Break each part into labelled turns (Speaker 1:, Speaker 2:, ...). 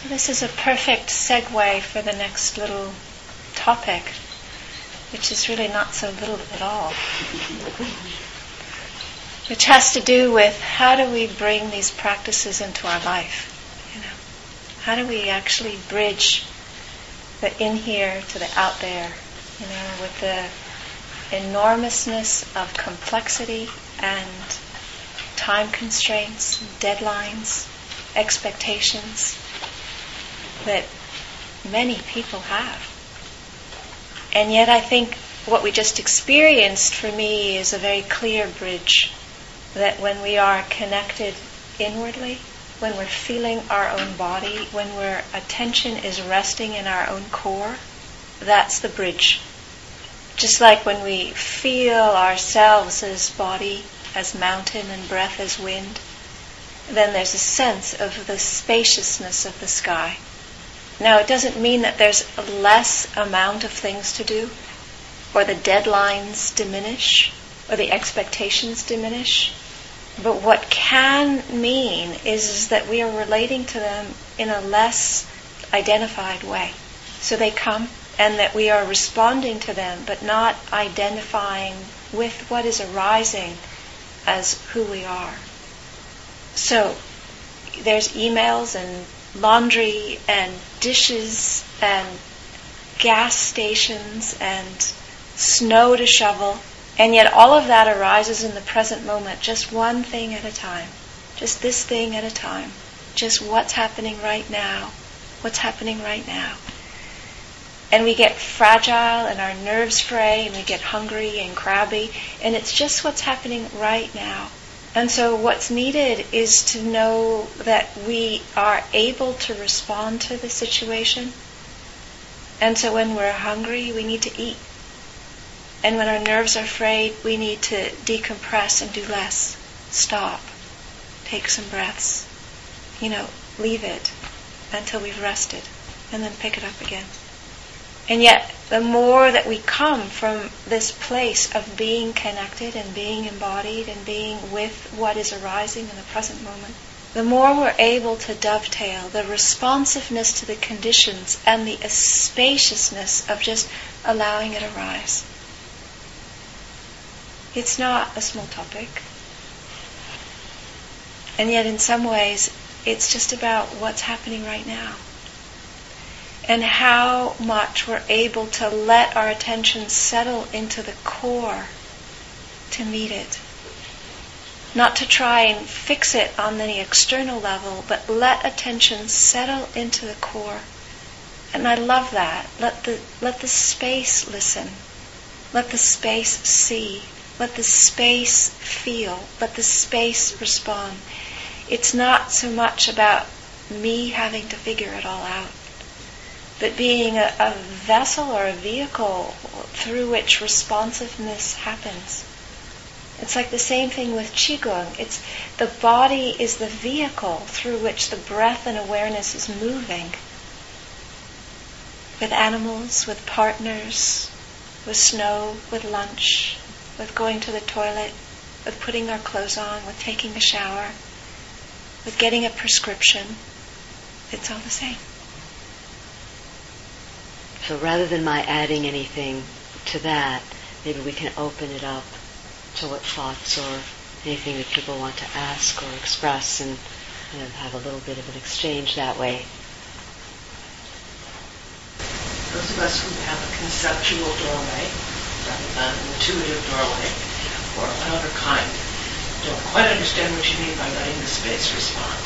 Speaker 1: So this is a perfect segue for the next little topic, which is really not so little at all. which has to do with how do we bring these practices into our life? You know, how do we actually bridge the in here to the out there? You know, with the enormousness of complexity and time constraints, deadlines, expectations that many people have. And yet, I think what we just experienced for me is a very clear bridge that when we are connected inwardly, when we're feeling our own body, when our attention is resting in our own core, that's the bridge. Just like when we feel ourselves as body, as mountain, and breath as wind, then there's a sense of the spaciousness of the sky. Now, it doesn't mean that there's a less amount of things to do, or the deadlines diminish, or the expectations diminish. But what can mean is, that we are relating to them in a less identified way. So they come, and that we are responding to them, but not identifying with what is arising as who we are. So there's emails and laundry and dishes and gas stations and snow to shovel. And yet all of that arises in the present moment, just one thing at a time. Just this thing at a time. Just what's happening right now. What's happening right now. And we get fragile and our nerves fray and we get hungry and crabby. And it's just what's happening right now. And so what's needed is to know that we are able to respond to the situation. And so when we're hungry, we need to eat. And when our nerves are frayed, we need to decompress and do less. Stop. Take some breaths. You know, leave it until we've rested and then pick it up again. And yet, the more that we come from this place of being connected and being embodied and being with what is arising in the present moment, the more we're able to dovetail the responsiveness to the conditions and the spaciousness of just allowing it arise. It's not a small topic. And yet, in some ways, it's just about what's happening right now and how much we're able to let our attention settle into the core to meet it. Not to try and fix it on the external level, but let attention settle into the core. And I love that. Let the, let the space listen. Let the space see. Let the space feel. Let the space respond. It's not so much about me having to figure it all out but being a, a vessel or a vehicle through which responsiveness happens. It's like the same thing with qigong. It's the body is the vehicle through which the breath and awareness is moving. With animals, with partners, with snow, with lunch, with going to the toilet, with putting our clothes on, with taking a shower, with getting a prescription. It's all the same.
Speaker 2: So rather than my adding anything to that, maybe we can open it up to what thoughts or anything that people want to ask or express and kind of have a little bit of an exchange that way.
Speaker 3: Those of us who have a conceptual doorway rather than an intuitive doorway or another kind don't quite understand what you mean by letting the space respond.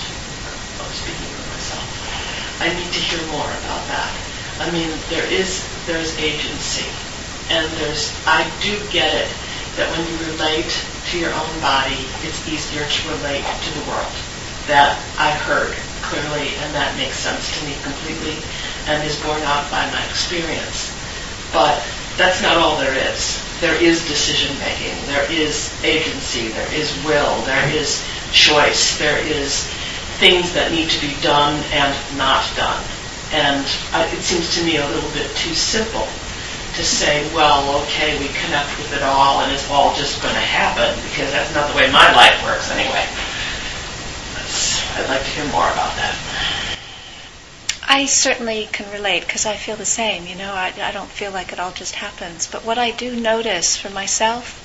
Speaker 3: I'm speaking for myself. I need to hear more about that. I mean, there is there's agency, and there's I do get it that when you relate to your own body, it's easier to relate to the world. That I heard clearly, and that makes sense to me completely, and is borne out by my experience. But that's not all there is. There is decision making. There is agency. There is will. There is choice. There is things that need to be done and not done. And uh, it seems to me a little bit too simple to say, well, okay, we connect with it all and it's all just going to happen because that's not the way my life works anyway. That's, I'd like to hear more about that.
Speaker 1: I certainly can relate because I feel the same. You know, I, I don't feel like it all just happens. But what I do notice for myself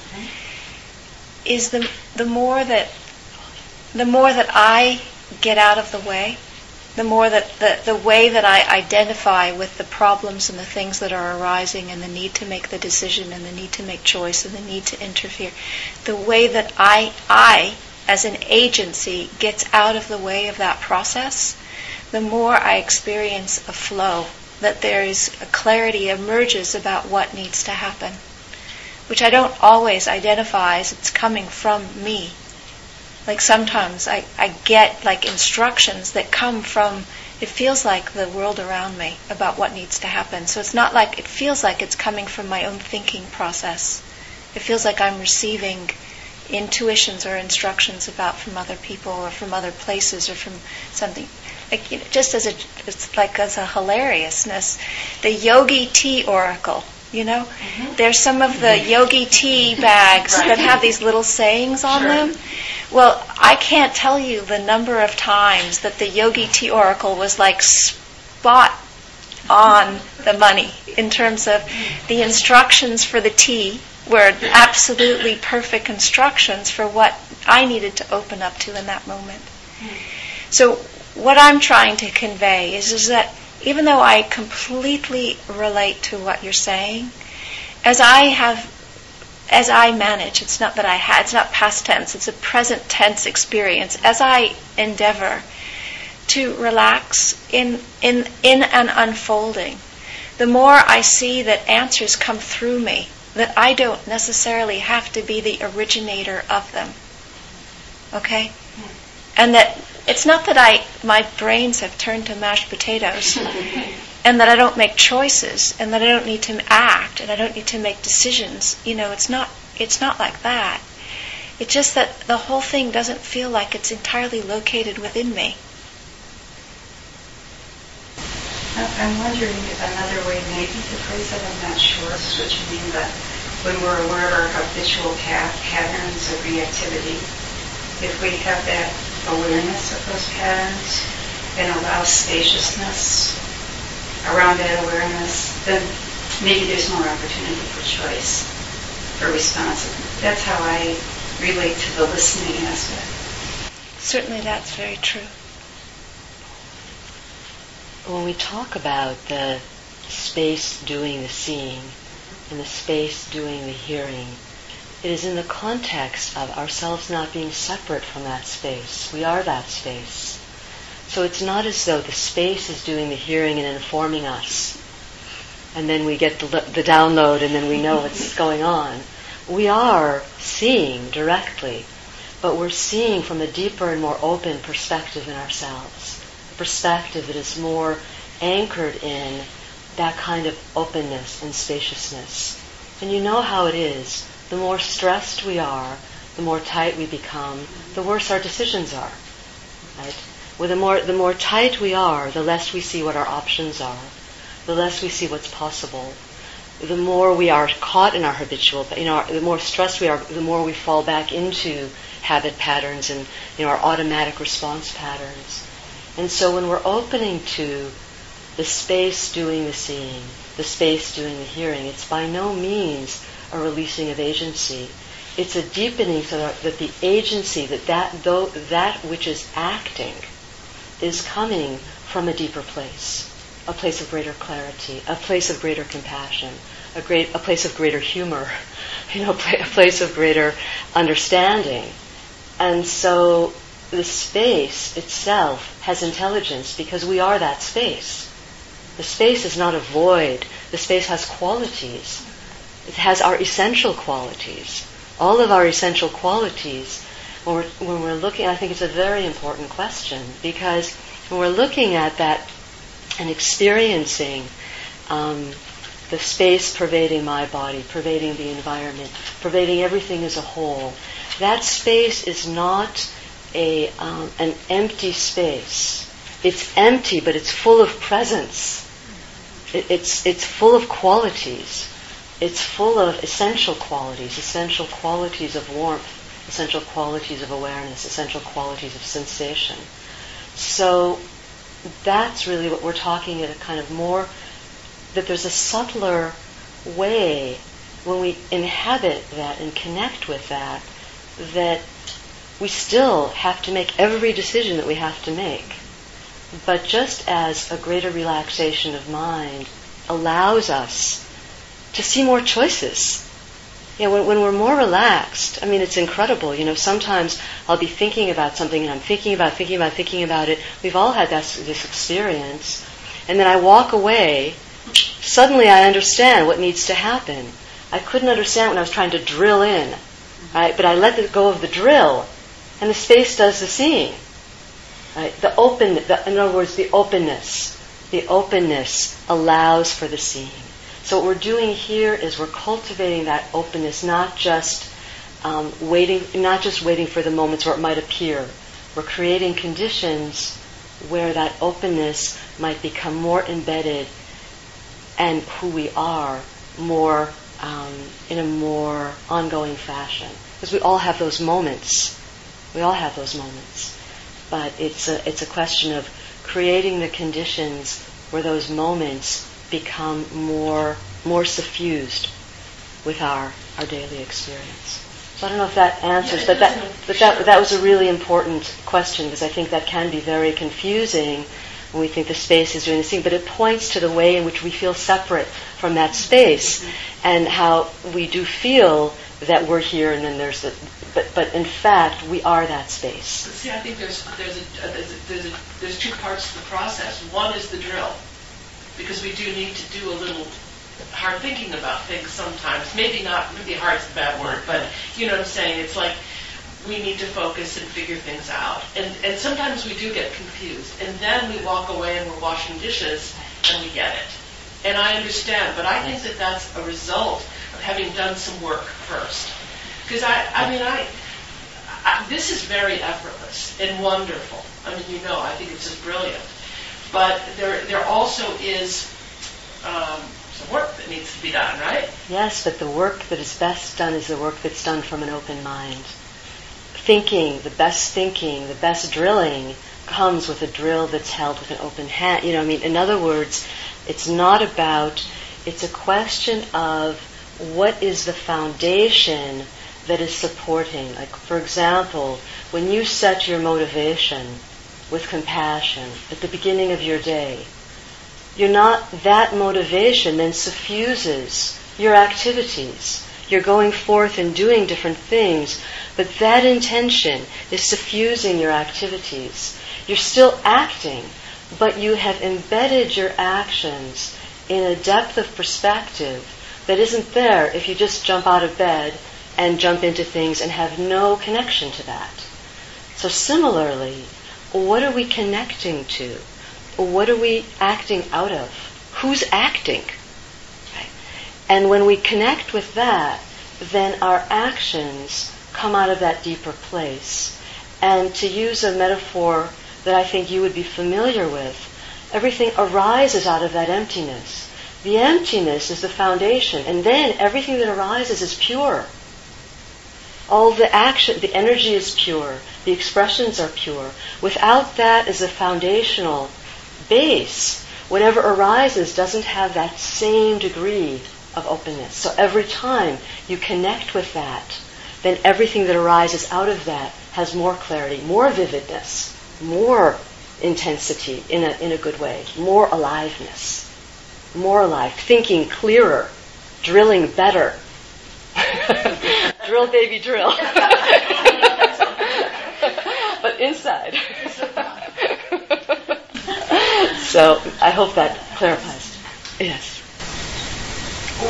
Speaker 1: is the the more that the more that I get out of the way, the more that the, the way that I identify with the problems and the things that are arising and the need to make the decision and the need to make choice and the need to interfere, the way that I I as an agency gets out of the way of that process, the more I experience a flow, that there is a clarity emerges about what needs to happen, which I don't always identify as it's coming from me. Like sometimes I, I get like instructions that come from, it feels like the world around me about what needs to happen. So it's not like, it feels like it's coming from my own thinking process. It feels like I'm receiving intuitions or instructions about from other people or from other places or from something like you know, just as a it's like as a hilariousness the yogi tea oracle you know mm-hmm. there's some of the yogi tea bags right. that have these little sayings on sure. them well i can't tell you the number of times that the yogi tea oracle was like spot on the money in terms of the instructions for the tea were absolutely perfect instructions for what I needed to open up to in that moment. So what I'm trying to convey is, is that even though I completely relate to what you're saying, as I have as I manage, it's not that I had, it's not past tense, it's a present tense experience. As I endeavor to relax in, in, in an unfolding, the more I see that answers come through me that I don't necessarily have to be the originator of them. Okay? And that it's not that I my brains have turned to mashed potatoes and that I don't make choices and that I don't need to act and I don't need to make decisions. You know, it's not it's not like that. It's just that the whole thing doesn't feel like it's entirely located within me.
Speaker 4: I'm wondering if another way maybe to phrase it, I'm not sure, what you mean, but when we're aware of our habitual patterns of reactivity, if we have that awareness of those patterns and allow spaciousness around that awareness, then maybe there's more opportunity for choice, for responsiveness. That's how I relate to the listening aspect.
Speaker 1: Certainly that's very true
Speaker 2: when we talk about the space doing the seeing and the space doing the hearing, it is in the context of ourselves not being separate from that space. We are that space. So it's not as though the space is doing the hearing and informing us, and then we get the, the download and then we know what's going on. We are seeing directly, but we're seeing from a deeper and more open perspective in ourselves A perspective that is more anchored in that kind of openness and spaciousness. And you know how it is. The more stressed we are, the more tight we become, the worse our decisions are. Right? Well, the more the more tight we are, the less we see what our options are, the less we see what's possible. The more we are caught in our habitual, you know, the more stressed we are, the more we fall back into habit patterns and you know our automatic response patterns. And so when we're opening to the space doing the seeing, the space doing the hearing, it's by no means a releasing of agency. It's a deepening so that, that the agency, that that, though, that which is acting, is coming from a deeper place, a place of greater clarity, a place of greater compassion, a great, a place of greater humor, you know, a place of greater understanding. And so the space itself has intelligence because we are that space. The space is not a void. The space has qualities. It has our essential qualities. All of our essential qualities, when we're, when we're looking, I think it's a very important question because when we're looking at that and experiencing um, the space pervading my body, pervading the environment, pervading everything as a whole, that space is not a um, an empty space. It's empty, but it's full of presence. It, it's it's full of qualities. It's full of essential qualities, essential qualities of warmth, essential qualities of awareness, essential qualities of sensation. So that's really what we're talking at a kind of more, that there's a subtler way when we inhabit that and connect with that, that we still have to make every decision that we have to make. But just as a greater relaxation of mind allows us to see more choices. You know, when, when we're more relaxed, I mean, it's incredible. You know, sometimes I'll be thinking about something and I'm thinking about, thinking about, thinking about it. We've all had that, this experience. And then I walk away. Suddenly I understand what needs to happen. I couldn't understand when I was trying to drill in, right? But I let go of the drill, and the space does the seeing. Right? The open, the, in other words, the openness. The openness allows for the seeing. So what we're doing here is we're cultivating that openness, not just um, waiting, not just waiting for the moments where it might appear. We're creating conditions where that openness might become more embedded and who we are more um, in a more ongoing fashion. Because we all have those moments. We all have those moments. But it's a, it's a question of creating the conditions where those moments become more, more suffused with our, our daily experience. So I don't know if that answers,
Speaker 3: Yeah,
Speaker 2: but that, but that,
Speaker 3: sure.
Speaker 2: that was a really important question because I think that can be very confusing when we think the space is doing this thing, but it points to the way in which we feel separate from that space mm-hmm. and how we do feel that we're here and then there's the, but, but in fact we are that space.
Speaker 3: See, I think there's there's a, there's, a, there's, a, there's two parts to the process. One is the drill, because we do need to do a little hard thinking about things sometimes. Maybe not, maybe hard is a bad word, but you know what I'm saying. It's like we need to focus and figure things out, and and sometimes we do get confused, and then we walk away and we're washing dishes and we get it. And I understand, but I think that that's a result of having done some work first. Because I, I mean, I, I, this is very effortless and wonderful. I mean, you know, I think it's just brilliant. But there, there also is um, some work that needs to be done, right?
Speaker 2: Yes, but the work that is best done is the work that's done from an open mind. Thinking, the best thinking, the best drilling comes with a drill that's held with an open hand. You know, I mean, in other words, it's not about, it's a question of what is the foundation that is supporting. Like, for example, when you set your motivation with compassion at the beginning of your day, you're not, that motivation then suffuses your activities. You're going forth and doing different things, but that intention is suffusing your activities. You're still acting, but you have embedded your actions in a depth of perspective that isn't there if you just jump out of bed and jump into things and have no connection to that. So similarly, what are we connecting to? What are we acting out of? Who's acting? And when we connect with that, then our actions come out of that deeper place. And to use a metaphor that I think you would be familiar with, everything arises out of that emptiness. The emptiness is the foundation, and then everything that arises is pure. All the action, the energy is pure, the expressions are pure. Without that as a foundational base, whatever arises doesn't have that same degree of openness. So every time you connect with that, then everything that arises out of that has more clarity, more vividness, more intensity in a, in a good way, more aliveness, more alive, thinking clearer, drilling better. drill, baby, drill. but inside. so I hope that clarifies. Yes.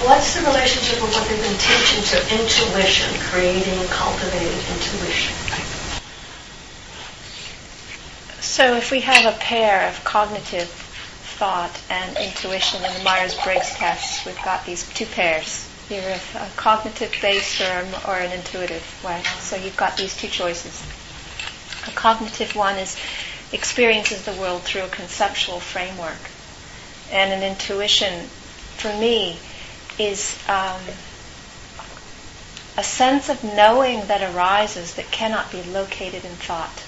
Speaker 5: What's the relationship of what they've been teaching to intuition, creating and cultivating intuition?
Speaker 1: So if we have a pair of cognitive thought and intuition in the Myers-Briggs test, we've got these two pairs. You're a cognitive based or, or an intuitive way. So you've got these two choices. A cognitive one is experiences the world through a conceptual framework. And an intuition, for me, is um, a sense of knowing that arises that cannot be located in thought.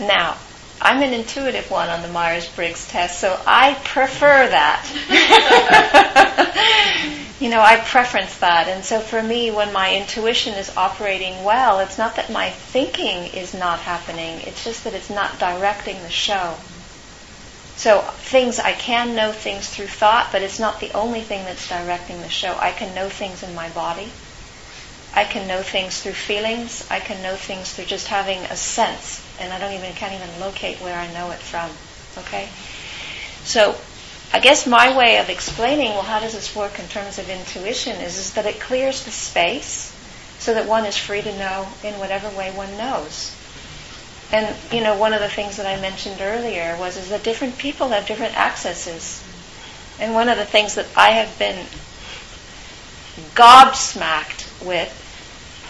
Speaker 1: Now, I'm an intuitive one on the Myers Briggs test, so I prefer that. you know, I preference that. And so for me, when my intuition is operating well, it's not that my thinking is not happening, it's just that it's not directing the show. So things, I can know things through thought, but it's not the only thing that's directing the show. I can know things in my body. I can know things through feelings. I can know things through just having a sense, and I don't even can't even locate where I know it from. Okay, so I guess my way of explaining, well, how does this work in terms of intuition, is, is that it clears the space so that one is free to know in whatever way one knows. And you know, one of the things that I mentioned earlier was is that different people have different accesses. And one of the things that I have been gobsmacked with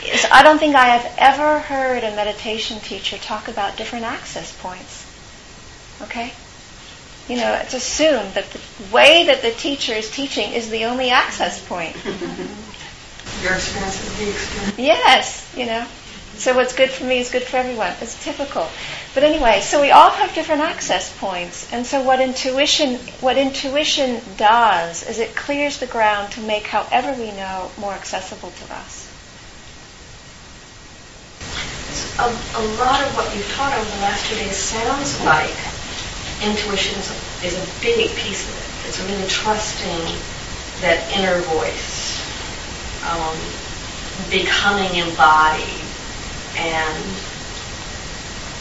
Speaker 1: is I don't think I have ever heard a meditation teacher talk about different access points. Okay? You know, it's assumed that the way that the teacher is teaching is the only access point.
Speaker 4: Your experience is the experience.
Speaker 1: Yes, you know. So what's good for me is good for everyone. It's typical. But anyway, so we all have different access points. And so what intuition what intuition does is it clears the ground to make however we know more accessible to us.
Speaker 5: A, a lot of what you've taught over the last two days sounds like intuition is a, is a big piece of it. It's really trusting that inner voice, um, becoming embodied, and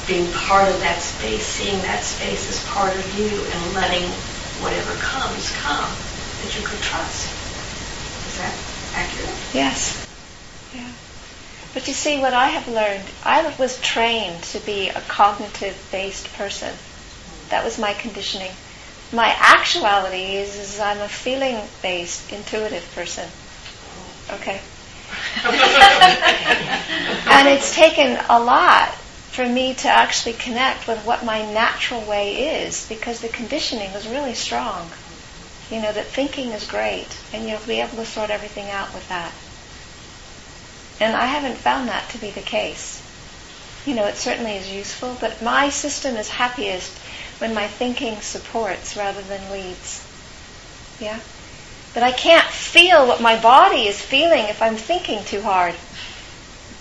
Speaker 5: being part of that space, seeing that space as part of you, and letting whatever comes come that you could trust. Is that accurate?
Speaker 1: Yes. Yeah. But you see, what I have learned, I was trained to be a cognitive-based person. That was my conditioning. My actuality is, is I'm a feeling-based, intuitive person. Okay? and it's taken a lot for me to actually connect with what my natural way is because the conditioning was really strong. You know, that thinking is great and you'll be able to sort everything out with that. And I haven't found that to be the case. You know, it certainly is useful, but my system is happiest when my thinking supports rather than leads. Yeah? But I can't feel what my body is feeling if I'm thinking too hard.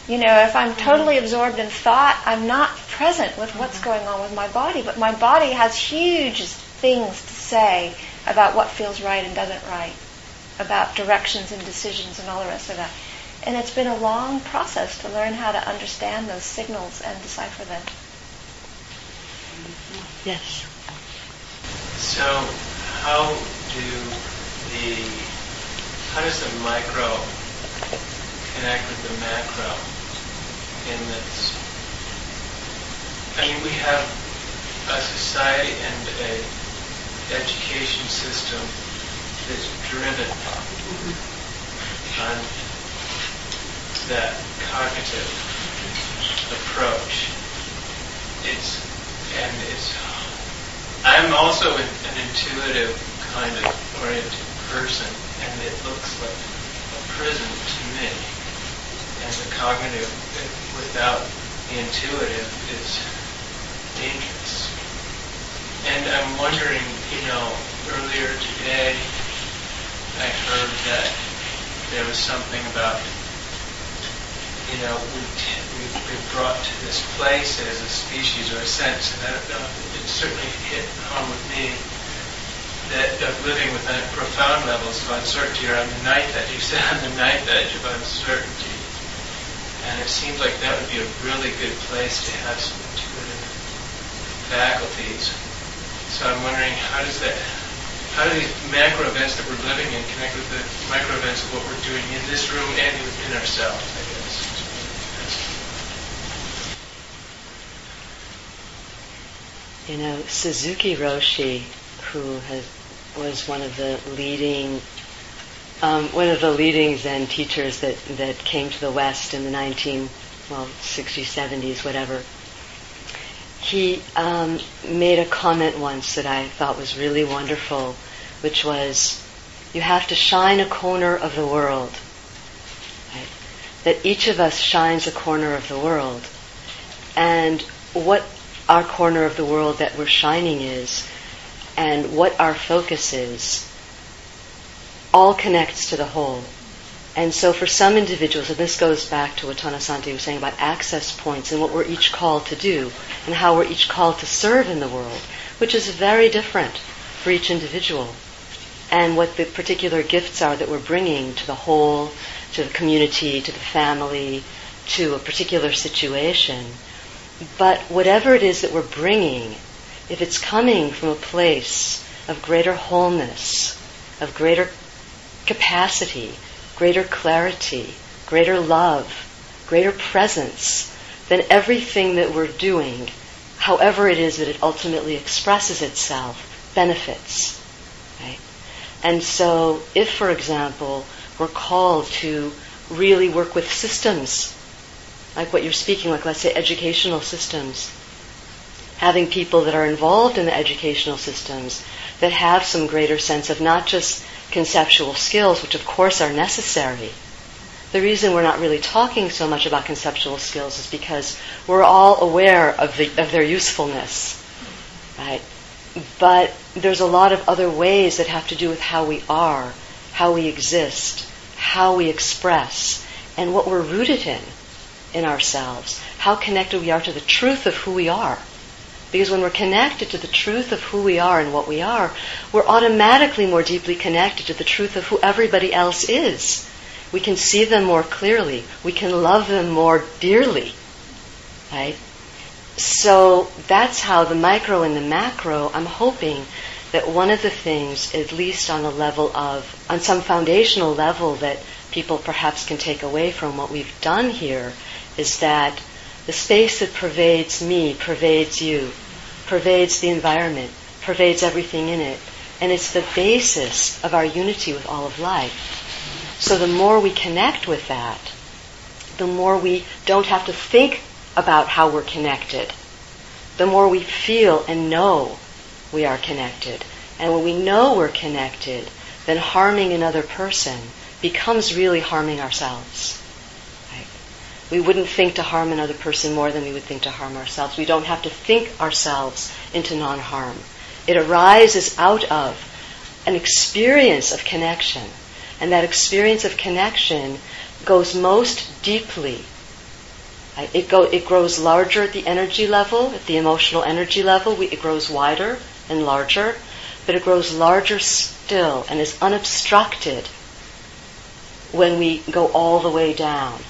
Speaker 1: You know, if I'm totally absorbed in thought, I'm not present with what's mm-hmm. going on with my body. But my body has huge things to say about what feels right and doesn't right, about directions and decisions and all the rest of that. And it's been a long process to learn how to understand those signals and decipher them.
Speaker 2: Yes.
Speaker 6: So, how do the how does the micro connect with the macro in this? I mean, we have a society and a education system that's driven on that cognitive approach. It's and it's. I'm also an, an intuitive kind of oriented person, and it looks like a prison to me. And the cognitive without the intuitive is dangerous. And I'm wondering, you know, earlier today I heard that there was something about you know, we we've been brought to this place as a species or a sense, and I don't it certainly hit home with me that of living with profound levels of uncertainty, or on the knife edge, you said on the knife edge of uncertainty. And it seems like that would be a really good place to have some intuitive faculties. So I'm wondering, how does that, how do these macro events that we're living in connect with the micro events of what we're doing in this room and within ourselves?
Speaker 2: You know, Suzuki Roshi, who has, was one of the leading um, one of the leading Zen teachers that, that came to the West in the 19, well, 60s, 70s, whatever. He um, made a comment once that I thought was really wonderful, which was, you have to shine a corner of the world. Right? That each of us shines a corner of the world. And what our corner of the world that we're shining is and what our focus is all connects to the whole. And so for some individuals, and this goes back to what Thanasanti was saying about access points and what we're each called to do and how we're each called to serve in the world, which is very different for each individual. And what the particular gifts are that we're bringing to the whole, to the community, to the family, to a particular situation. But whatever it is that we're bringing, if it's coming from a place of greater wholeness, of greater capacity, greater clarity, greater love, greater presence, then everything that we're doing, however it is that it ultimately expresses itself, benefits. Right? And so, if, for example, we're called to really work with systems, like what you're speaking, like let's say educational systems, having people that are involved in the educational systems that have some greater sense of not just conceptual skills, which of course are necessary. The reason we're not really talking so much about conceptual skills is because we're all aware of, the, of their usefulness, right? But there's a lot of other ways that have to do with how we are, how we exist, how we express, and what we're rooted in in ourselves, how connected we are to the truth of who we are. Because when we're connected to the truth of who we are and what we are, we're automatically more deeply connected to the truth of who everybody else is. We can see them more clearly. We can love them more dearly. Right? So that's how the micro and the macro, I'm hoping that one of the things, at least on a level of, on some foundational level that people perhaps can take away from what we've done here, is that the space that pervades me pervades you pervades the environment, pervades everything in it, and it's the basis of our unity with all of life. So the more we connect with that, the more we don't have to think about how we're connected, the more we feel and know we are connected. And when we know we're connected, then harming another person becomes really harming ourselves. We wouldn't think to harm another person more than we would think to harm ourselves. We don't have to think ourselves into non harm. It arises out of an experience of connection. And that experience of connection goes most deeply. It, go, it grows larger at the energy level, at the emotional energy level. We, it grows wider and larger, but it grows larger still and is unobstructed when we go all the way down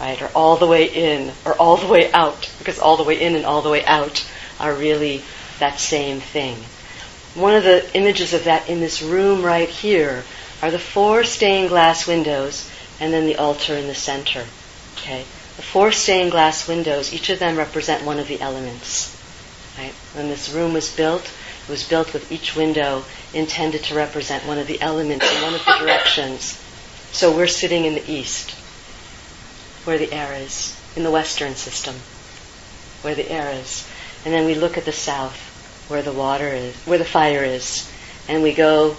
Speaker 2: right? Or all the way in, or all the way out, because all the way in and all the way out are really that same thing. One of the images of that in this room right here are the four stained glass windows and then the altar in the center. Okay? The four stained glass windows, each of them represent one of the elements. Right? When this room was built, it was built with each window intended to represent one of the elements in one of the directions. So we're sitting in the east where the air is, in the Western system, where the air is. And then we look at the south, where the water is, where the fire is. And we go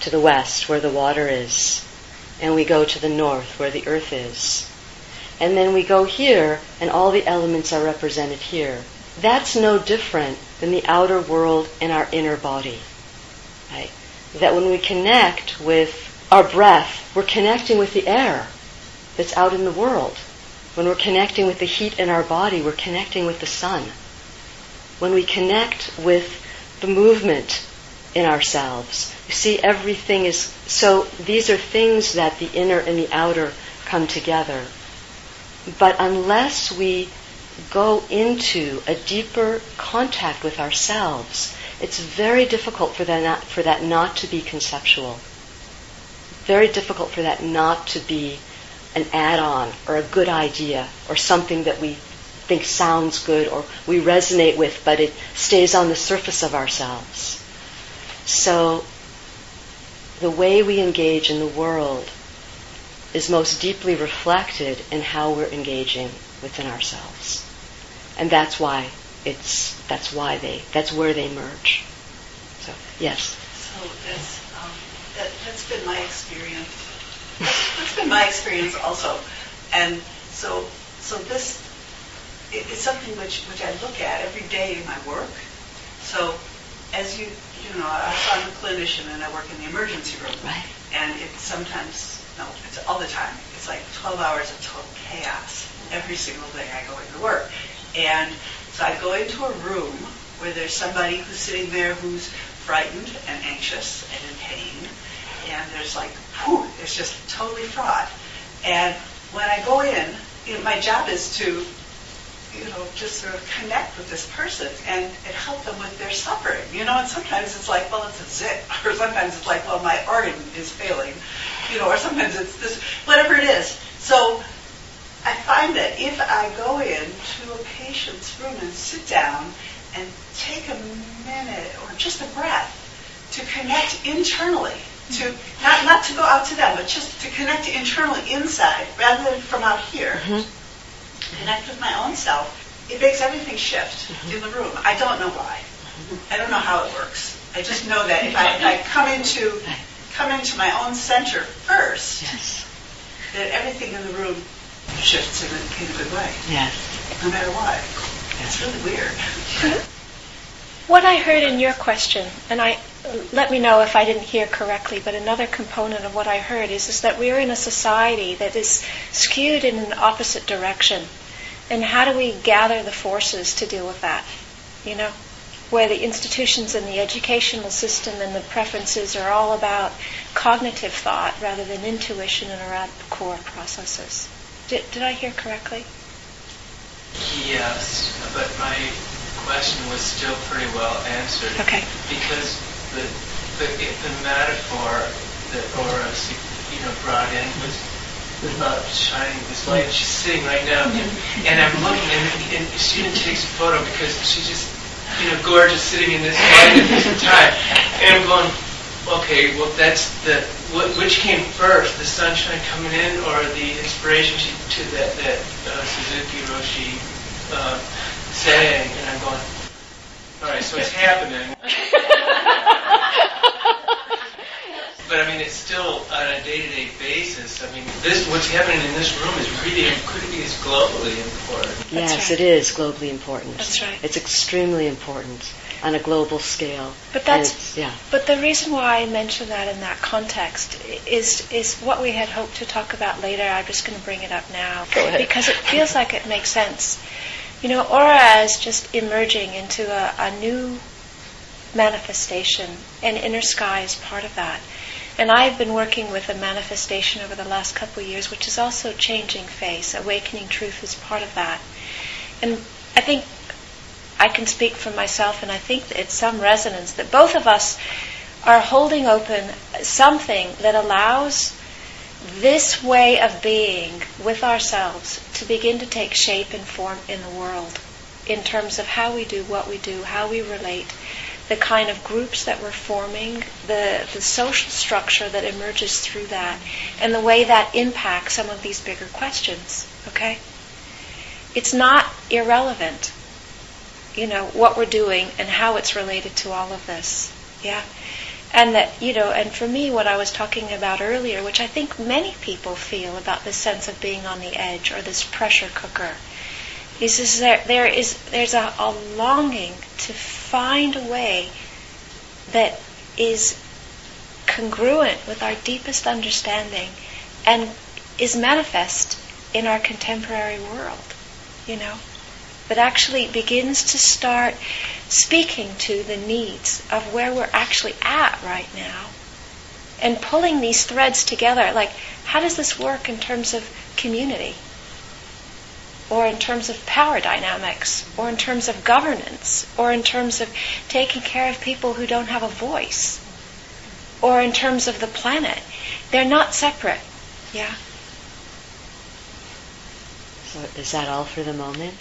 Speaker 2: to the west, where the water is. And we go to the north, where the earth is. And then we go here, and all the elements are represented here. That's no different than the outer world and our inner body. Right? That when we connect with our breath, we're connecting with the air that's out in the world. When we're connecting with the heat in our body, we're connecting with the sun. When we connect with the movement in ourselves, you see, everything is so. These are things that the inner and the outer come together. But unless we go into a deeper contact with ourselves, it's very difficult for that not, for that not to be conceptual. Very difficult for that not to be an add-on or a good idea or something that we think sounds good or we resonate with, but it stays on the surface of ourselves. So the way we engage in the world is most deeply reflected in how we're engaging within ourselves. And that's why it's that's why they that's where they merge. So yes.
Speaker 7: So that's um, that, that's been my experience that's been my experience also. And so, so this it, it's something which, which I look at every day in my work. So as you, you know, I'm a clinician and I work in the emergency room.
Speaker 2: Right.
Speaker 7: And it's sometimes, no, it's all the time. It's like 12 hours of total chaos every single day I go into work. And so I go into a room where there's somebody who's sitting there who's frightened and anxious and in pain. And there's like, whew, it's just totally fraught. And when I go in, you know, my job is to you know, just sort of connect with this person and, and help them with their suffering. You know, and sometimes it's like, well, it's a zit, or sometimes it's like, well, my organ is failing, you know, or sometimes it's this, whatever it is. So I find that if I go into a patient's room and sit down and take a minute or just a breath to connect internally, to not not to go out to them, but just to connect internally inside rather than from out here mm-hmm. connect with my own self, it makes everything shift mm-hmm. in the room. I don't know why. Mm-hmm. I don't know how it works. I just know that if I, if I come into come into my own center first,
Speaker 2: Yes.
Speaker 7: that everything in the room shifts in a, in a good way,
Speaker 2: Yes.
Speaker 7: no matter what. It's really weird.
Speaker 1: What I heard in your question, and I let me know if I didn't hear correctly, but another component of what I heard is, is that we're in a society that is skewed in an opposite direction. And how do we gather the forces to deal with that? You know? Where the institutions and the educational system and the preferences are all about cognitive thought rather than intuition and around core processes. Did, did I hear correctly?
Speaker 6: Yes, but my question was still pretty well answered.
Speaker 1: Okay.
Speaker 6: Because the the, the metaphor that Aura, you know, brought in was about shining this light. She's sitting right now, and, I'm looking, and, and she didn't take a photo because she's just, you know, gorgeous sitting in this light at this time. And I'm going, okay, well, that's the wh- which came first, the sunshine coming in, or the inspiration to, to that that uh, Suzuki Roshi uh, saying? And I'm going, all right, so it's happening. But I mean, it's still on a day-to-day basis. I mean, this what's happening in this room is really could be is globally important.
Speaker 2: yes,
Speaker 1: right.
Speaker 2: it is globally important.
Speaker 1: That's right.
Speaker 2: It's extremely important on a global scale.
Speaker 1: But that's-
Speaker 2: yeah.
Speaker 1: But the reason why I mention that in that context is is what we had hoped to talk about later. I'm just going to bring it up now
Speaker 2: Go ahead.
Speaker 1: because it feels like it makes sense. You know, Aura is just emerging into a, a new manifestation, and inner sky is part of that. And I've been working with a manifestation over the last couple of years, which is also changing face. Awakening truth is part of that. And I think I can speak for myself, and I think that it's some resonance that both of us are holding open something that allows this way of being with ourselves to begin to take shape and form in the world in terms of how we do what we do, how we relate, the kind of groups that we're forming, the, the social structure that emerges through that, and the way that impacts some of these bigger questions. Okay? It's not irrelevant you know, what we're doing and how it's related to all of this. Yeah? And that, you know, and for me, what I was talking about earlier, which I think many people feel about this sense of being on the edge or this pressure cooker, is, is there, there is, there's a, a longing to find a way that is congruent with our deepest understanding and is manifest in our contemporary world, you know? that actually begins to start speaking to the needs of where we're actually at right now and pulling these threads together. Like, how does this work in terms of community? Or in terms of power dynamics? Or in terms of governance? Or in terms of taking care of people who don't have a voice? Or in terms of the planet? They're not separate. Yeah?
Speaker 2: So is that all for the moment?